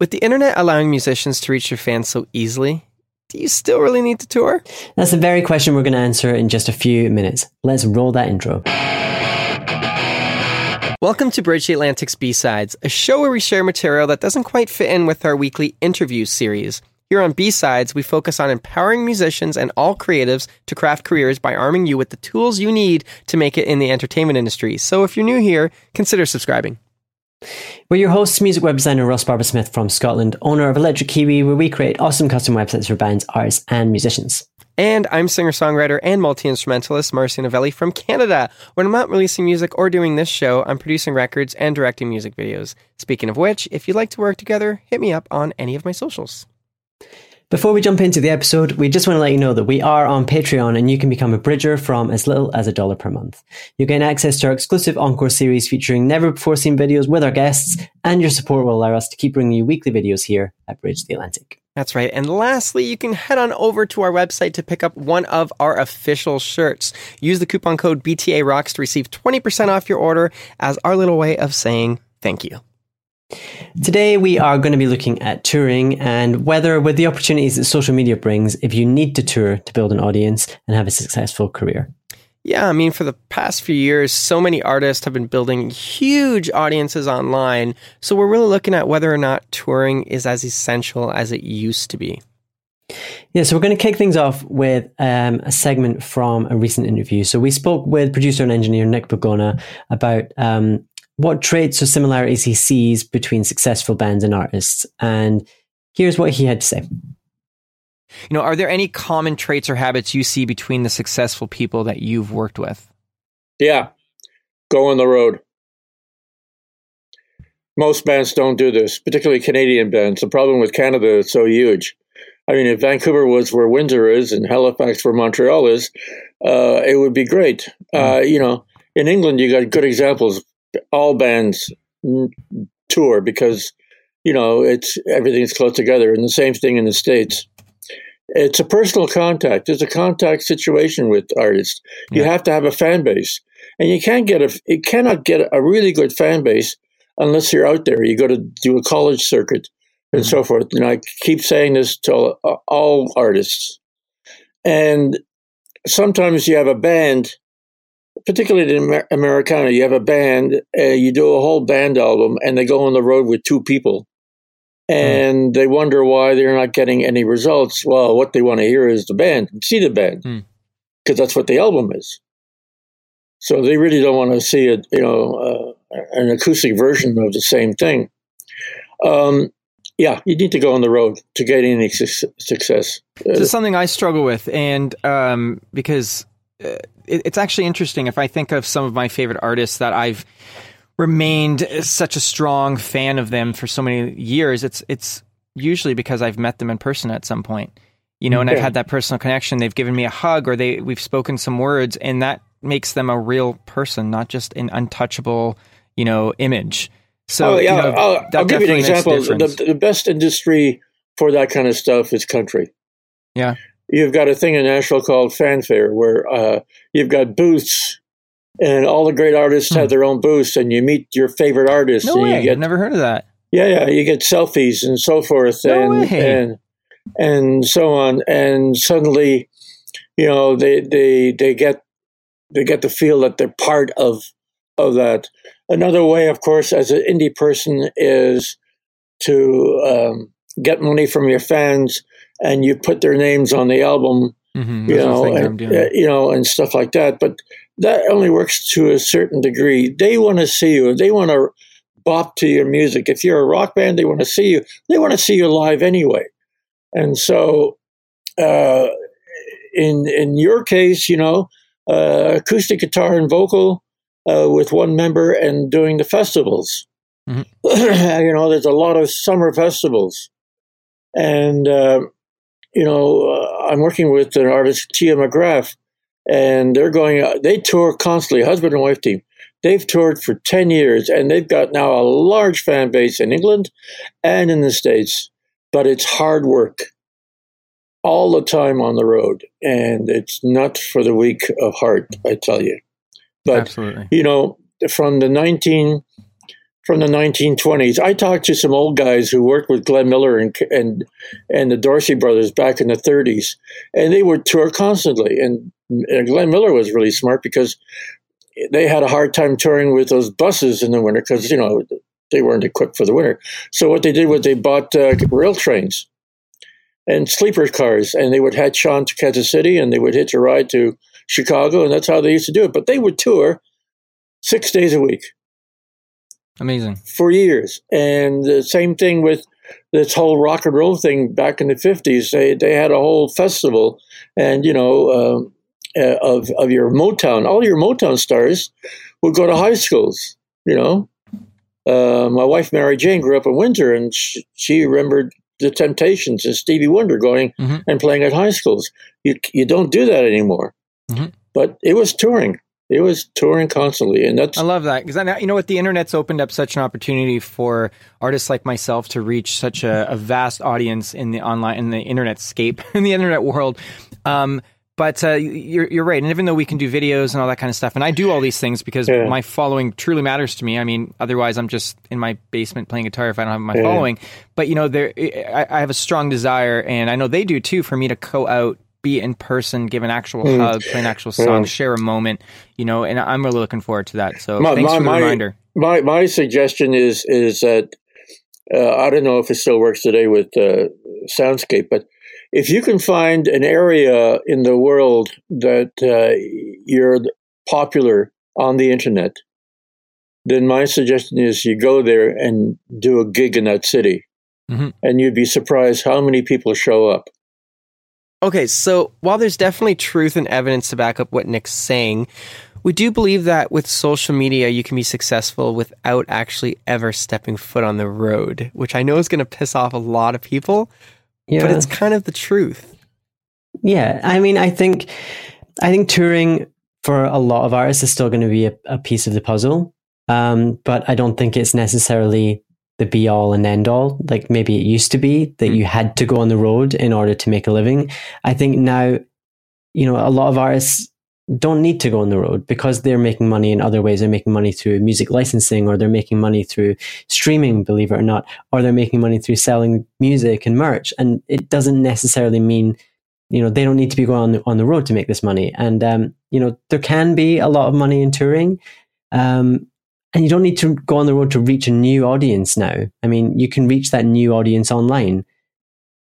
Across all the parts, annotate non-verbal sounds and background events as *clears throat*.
With the internet allowing musicians to reach their fans so easily, do you still really need to tour? That's the very question we're going to answer in just a few minutes. Let's roll that intro. Welcome to Bridge the Atlantic's B-Sides, a show where we share material that doesn't quite fit in with our weekly interview series. Here on B-Sides, we focus on empowering musicians and all creatives to craft careers by arming you with the tools you need to make it in the entertainment industry. So if you're new here, consider subscribing. We're your hosts, music web designer Ross Barber Smith from Scotland, owner of Electric Kiwi, where we create awesome custom websites for bands, artists, and musicians. And I'm singer songwriter and multi instrumentalist Marcia Novelli from Canada. When I'm not releasing music or doing this show, I'm producing records and directing music videos. Speaking of which, if you'd like to work together, hit me up on any of my socials. Before we jump into the episode, we just want to let you know that we are on Patreon and you can become a bridger from as little as a dollar per month. You gain access to our exclusive Encore series featuring never before seen videos with our guests, and your support will allow us to keep bringing you weekly videos here at Bridge the Atlantic. That's right. And lastly, you can head on over to our website to pick up one of our official shirts. Use the coupon code BTA Rocks to receive 20% off your order as our little way of saying thank you. Today, we are going to be looking at touring and whether, with the opportunities that social media brings, if you need to tour to build an audience and have a successful career. Yeah, I mean, for the past few years, so many artists have been building huge audiences online. So we're really looking at whether or not touring is as essential as it used to be. Yeah, so we're going to kick things off with um, a segment from a recent interview. So we spoke with producer and engineer Nick Bogona about um, what traits or similarities he sees between successful bands and artists. And here's what he had to say. You know, are there any common traits or habits you see between the successful people that you've worked with? Yeah, go on the road. Most bands don't do this, particularly Canadian bands. The problem with Canada is so huge. I mean, if Vancouver was where Windsor is and Halifax where Montreal is, uh, it would be great. Uh, you know, in England, you got good examples all bands tour because you know it's everything's close together. And the same thing in the states. It's a personal contact. It's a contact situation with artists. You Yeah. have to have a fan base. And you can't get a you cannot get a really good fan base unless you're out there. You go to do a college circuit and mm-hmm. so forth. And i keep saying this to all, all artists. And sometimes you have a band particularly in Amer- Americana, you have a band, uh, you do a whole band album, and they go on the road with two people, and they wonder why they're not getting any results. Well, what they want to hear is the band, see the band, Hmm. because that's what the album is. So they really don't want to see it, you know, uh, an acoustic version of the same thing. Um, yeah, you need to go on the road to get any su- success. This is something I struggle with, and um, because uh, it, it's actually interesting. If I think of some of my favorite artists that I've remained such a strong fan of them for so many years, it's it's usually because I've met them in person at some point. You know, and I've had that personal connection. They've given me a hug, or they we've spoken some words, and that makes them a real person, not just an untouchable, you know, image. So oh, yeah, you know, I'll, I'll give you an definitely makes a example. The, the best industry for that kind of stuff is country. Yeah. You've got a thing in Nashville called Fan Fair where uh, you've got booths and all the great artists have their own booths and you meet your favorite artists. Hmm. no and way! You get, I've never heard of that. yeah, yeah, you get selfies and so forth No and, way. and and so on. And suddenly, you know, they, they, they get they get to feel that they're part of of that. Another way, of course, as an indie person, is to um, get money from your fans, and you put their names on the album, Mm-hmm. you know, and, uh, you know, and stuff like that. But that only works to a certain degree. They want to see you. They want to bop to your music. If you're a rock band, they want to see you. They want to see you live anyway. And so, uh, in in your case, you know, uh, acoustic guitar and vocal uh, with one member and doing the festivals. Mm-hmm. *clears throat* you know, there's a lot of summer festivals, and uh, you know, uh, I'm working with an artist, Tia McGraff, and they're going. Uh, they tour constantly, husband and wife team. They've toured for ten years, and they've got now a large fan base in England and in the states. But it's hard work all the time on the road, and it's not for the weak of heart. I tell you. But Absolutely. you know, from the nineteen from the 1920s. I talked to some old guys who worked with Glenn Miller and and and the Dorsey brothers back in the 30s, and they would tour constantly. And, and Glenn Miller was really smart because they had a hard time touring with those buses in the winter because you know they weren't equipped for the winter. So what they did was they bought uh, rail trains and sleeper cars, and they would hitch on to Kansas City, and they would hitch a ride to Chicago, and that's how they used to do it. But they would tour six days a week Amazing. For years. And the same thing with this whole rock and roll thing back in the 50s. They, they had a whole festival and, you know, uh, uh, of, of your Motown. All your Motown stars would go to high schools, you know. Uh, my wife, Mary Jane, grew up in Windsor and she, she remembered the Temptations and Stevie Wonder going mm-hmm. and playing at high schools. You, you don't do that anymore. Mm-hmm. But it was touring. It was touring constantly, and that's I love that because you know what the internet's opened up such an opportunity for artists like myself to reach such a, a vast audience in the online in the internet scape *laughs* in the internet world. Um, but uh, you're you're right, and even though we can do videos and all that kind of stuff, and I do all these things because yeah. my following truly matters to me. I mean, otherwise I'm just in my basement playing guitar if I don't have my yeah. following. But you know, there I, I have a strong desire, and I know they do too, for me to go out be in person, give an actual mm. hug, play an actual song, mm. share a moment, you know, and I'm really looking forward to that. So my, thanks my, for the my, reminder. My my suggestion is is that uh, I don't know if it still works today with uh, Soundscape, but if you can find an area in the world that uh, you're popular on the internet, then my suggestion is you go there and do a gig in that city. Mm-hmm. And you'd be surprised how many people show up. Okay, so while there's definitely truth and evidence to back up what Nick's saying, we do believe that with social media, you can be successful without actually ever stepping foot on the road, which I know is going to piss off a lot of people, yeah. but it's kind of the truth. Yeah, I mean, I think, I think touring for a lot of artists is still going to be a, a piece of the puzzle, um, but I don't think it's necessarily the be all and end all, like maybe it used to be that hmm. you had to go on the road in order to make a living. I think now, you know, a lot of artists don't need to go on the road because they're making money in other ways. They're making money through music licensing or they're making money through streaming, believe it or not, or they're making money through selling music and merch. And it doesn't necessarily mean, you know, they don't need to be going on the, on the road to make this money. And, um, you know, there can be a lot of money in touring. Um, and you don't need to go on the road to reach a new audience now. I mean, you can reach that new audience online.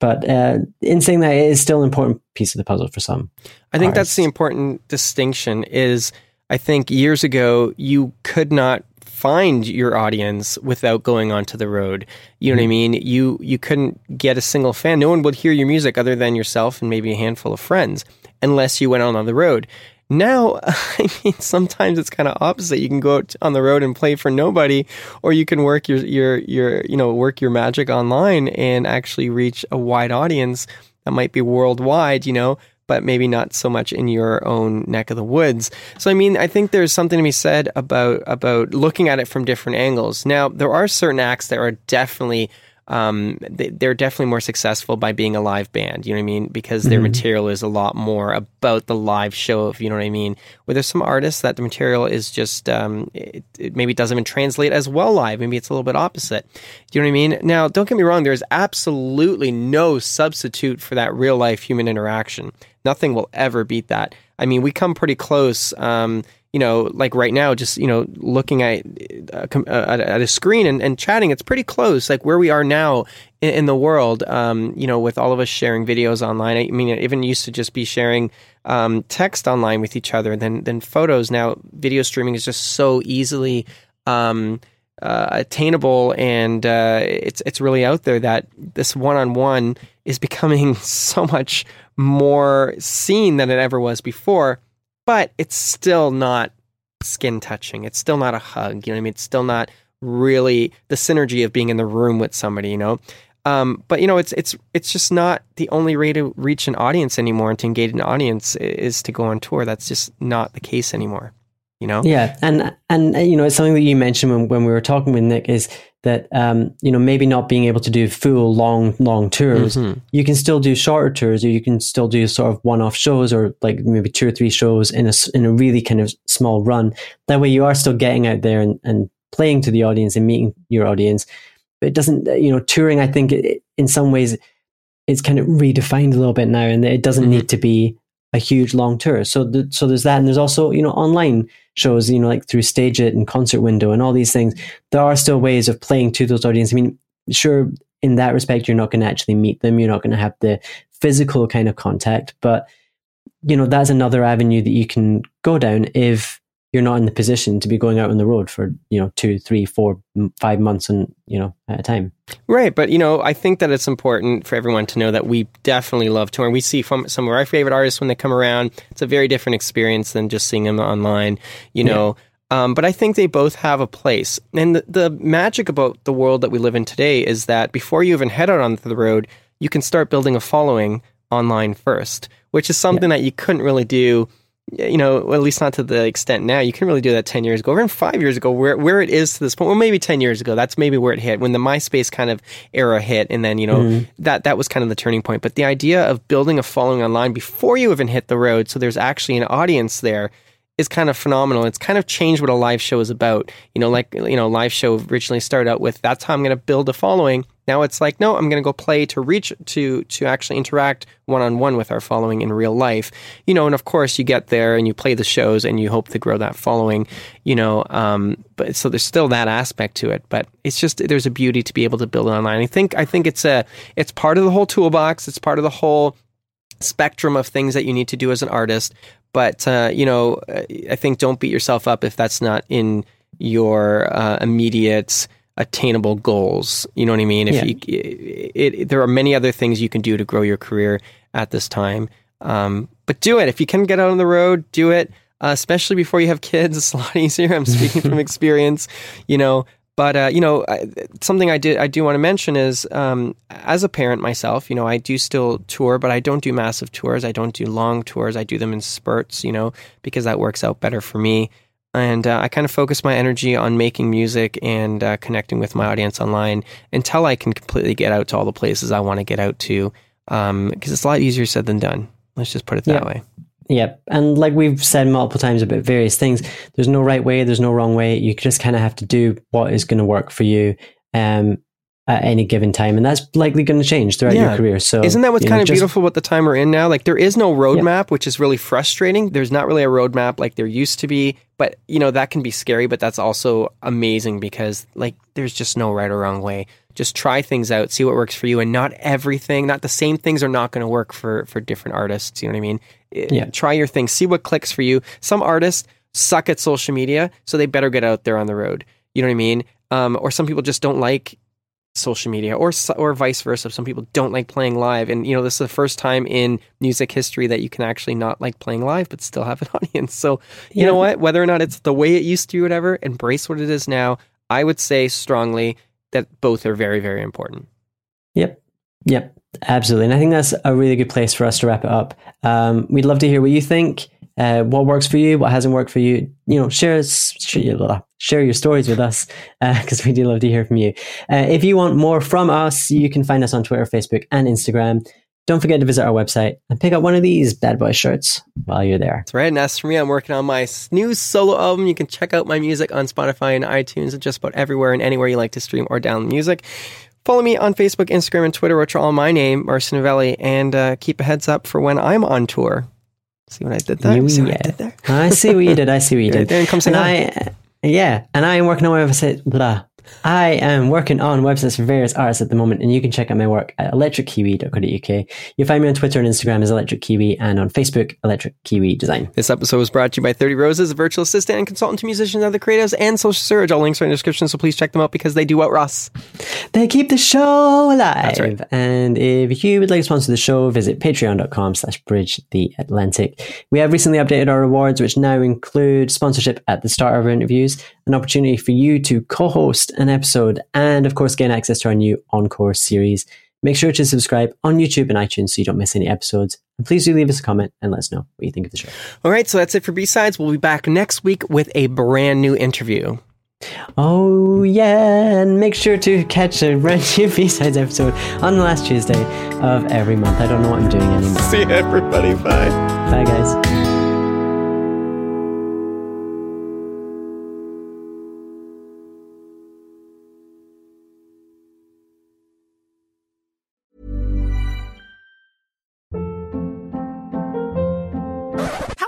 But uh, in saying that, it is still an important piece of the puzzle for some. I think artists. that's the important distinction. Is I think years ago you could not find your audience without going onto the road. You know what I mm-hmm. mean? You you couldn't get a single fan. No one would hear your music other than yourself and maybe a handful of friends unless you went on on the road. Now, *laughs* I mean, sometimes it's kind of opposite. You can go out on the road and play for nobody, or you can work your your your you know work your magic online and actually reach a wide audience that might be worldwide. You know, but maybe not so much in your own neck of the woods. So I mean, I think there's something to be said about about looking at it from different angles. Now, there are certain acts that are definitely um, they, are definitely more successful by being a live band. You know what I mean? Because their mm-hmm. material is a lot more about the live show. If you know what I mean. Where there's some artists that the material is just um, it, it maybe doesn't even translate as well live. Maybe it's a little bit opposite. Do you know what I mean? Now, don't get me wrong. There's absolutely no substitute for that real life human interaction. Nothing will ever beat that. I mean, we come pretty close. Um, you know, like right now, just you know, looking at uh, uh at a screen and, and chatting, it's pretty close, like where we are now in, in the world. Um, you know, with all of us sharing videos online. I mean, it even used to just be sharing um, text online with each other, then then photos. Now, video streaming is just so easily um, uh, attainable, and uh, it's it's really out there that this one on one is becoming *laughs* so much more seen than it ever was before but it's still not skin touching. It's still not a hug. You know what I mean? It's still not really the synergy of being in the room with somebody, you know. Um, but you know, it's it's it's just not the only way to reach an audience anymore and to engage an audience is to go on tour. That's just not the case anymore. You know? Yeah, and and you know, it's something that you mentioned when, when we were talking with Nick is that um, you know maybe not being able to do full long long tours, mm-hmm. you can still do shorter tours, or you can still do sort of one off shows, or like maybe two or three shows in a in a really kind of small run. That way, you are still getting out there and, and playing to the audience and meeting your audience but it doesn't, you know, touring, I think it, in some ways it's kind of redefined a little bit now and it doesn't mm-hmm. need to be a huge long tour. So, so there's that. And there's also, you know, online shows, you know, like through Stage It and Concert Window and all these things. There are still ways of playing to those audiences. I mean, sure, in that respect, you're not going to actually meet them. You're not going to have the physical kind of contact, but you know, that's another avenue that you can go down if you're not in the position to be going out on the road for you know two three four five months and you know at a time right but you know i think that it's important for everyone to know that we definitely love touring we see from some of our favorite artists when they come around it's a very different experience than just seeing them online you know yeah. Um, but I think they both have a place. And the, the, magic about the world that we live in today is that before you even head out on the road, you can start building a following online first, which is something yeah. that you couldn't really do you know, at least not to the extent now. You can really do that 10 years ago, or even five years ago, where, where it is to this point. Well, maybe 10 years ago, that's maybe where it hit when the MySpace kind of era hit. And then, you know, mm-hmm. that, that was kind of the turning point. But the idea of building a following online before you even hit the road, so there's actually an audience there is kind of phenomenal. It's kind of changed what a live show is about. You know, like, you know, live show originally started out with that's how I'm going to build a following. Now it's like, no, I'm going to go play to reach to to actually interact one on one with our following in real life. You know, and of course you get there and you play the shows and you hope to grow that following. You know, um, but so there's still that aspect to it. But it's just there's a beauty to be able to build it online. I think I think it's a it's part of the whole toolbox. It's part of the whole spectrum of things that you need to do as an artist. But uh, you know, I think don't beat yourself up if that's not in your uh, immediate attainable goals. You know what I mean? If yeah. you, it, it, there are many other things you can do to grow your career at this time. Um, but do it if you can get out on the road. Do it, uh, especially before you have kids. *laughs* It's a lot easier. I'm speaking from *laughs* experience. You know, but uh, you know, I, something I did I do want to mention is um, as a parent myself, you know, I do still tour, but I don't do massive tours. I don't do long tours. I do them in spurts, you know, because that works out better for me. And uh, I kind of focus my energy on making music and uh, connecting with my audience online until I can completely get out to all the places I want to get out to. Because um, it's a lot easier said than done. Let's just put it that yeah. way. Yep. And like we've said multiple times about various things, there's no right way, there's no wrong way. You just kind of have to do what is going to work for you um, at any given time. And that's likely going to change throughout yeah. your career. So isn't that what's kind know, of just, beautiful about the time we're in now? Like there is no roadmap, which is really frustrating. There's not really a roadmap like there used to be. But you know, that can be scary, but that's also amazing because like there's just no right or wrong way just try things out, see what works for you, and not everything, not the same things are not going to work for for different artists. You know what I mean? Yeah. Try your thing, see what clicks for you. Some artists suck at social media, so they better get out there on the road. You know what I mean? Um, or some people just don't like social media, or or vice versa. Some people don't like playing live, and you know this is the first time in music history that you can actually not like playing live, but still have an *laughs* audience. So you yeah. know what? Whether or not it's the way it used to be, whatever, embrace what it is now. I would say strongly that both are very, very important. Yep. Yep. Absolutely. And I think that's a really good place for us to wrap it up. Um, we'd love to hear what you think. Uh, what works for you? What hasn't worked for you? You know, share share, share your stories with us because *laughs* uh, we do love to hear from you. Uh, if you want more from us, you can find us on Twitter, Facebook, and Instagram. Don't forget to visit our website and pick up one of these bad boy shirts while you're there. That's right. And as for me, I'm working on my new solo album. You can check out my music on Spotify and iTunes and just about everywhere and anywhere you like to stream or download music. Follow me on Facebook, Instagram, and Twitter, which are all my name, Marcy Novelli, and uh, keep a heads up for when I'm on tour. See what I did there? You, see yeah. I did there? I see what you did. I see what you *laughs* did. There, come say and I, yeah, and I am working on my website. Blah. I am working on websites for various artists at the moment, and you can check out my work at electrickiwi.co.uk. You'll find me on Twitter and Instagram as Electric Kiwi, and on Facebook, Electric Kiwi Design. This episode was brought to you by 30 Roses, a virtual assistant and consultant to musicians, other creatives, and Social Surge. All links are in the description, so please check them out because they do out Ross. They keep the show alive. That's right. And if you would like to sponsor the show, visit patreon.com slash bridge the Atlantic. We have recently updated our rewards, which now include sponsorship at the start of our interviews, an opportunity for you to co-host an episode, and of course gain access to our new Encore series. Make sure to subscribe on YouTube and iTunes so you don't miss any episodes. And please do leave us a comment and let us know what you think of the show. All right, so that's it for B-Sides. We'll be back next week with a brand new interview. Oh yeah, and make sure to catch a brand new *laughs* B-Sides episode on the last Tuesday of every month. I don't know what I'm doing anymore. See you, everybody. Bye. Bye guys.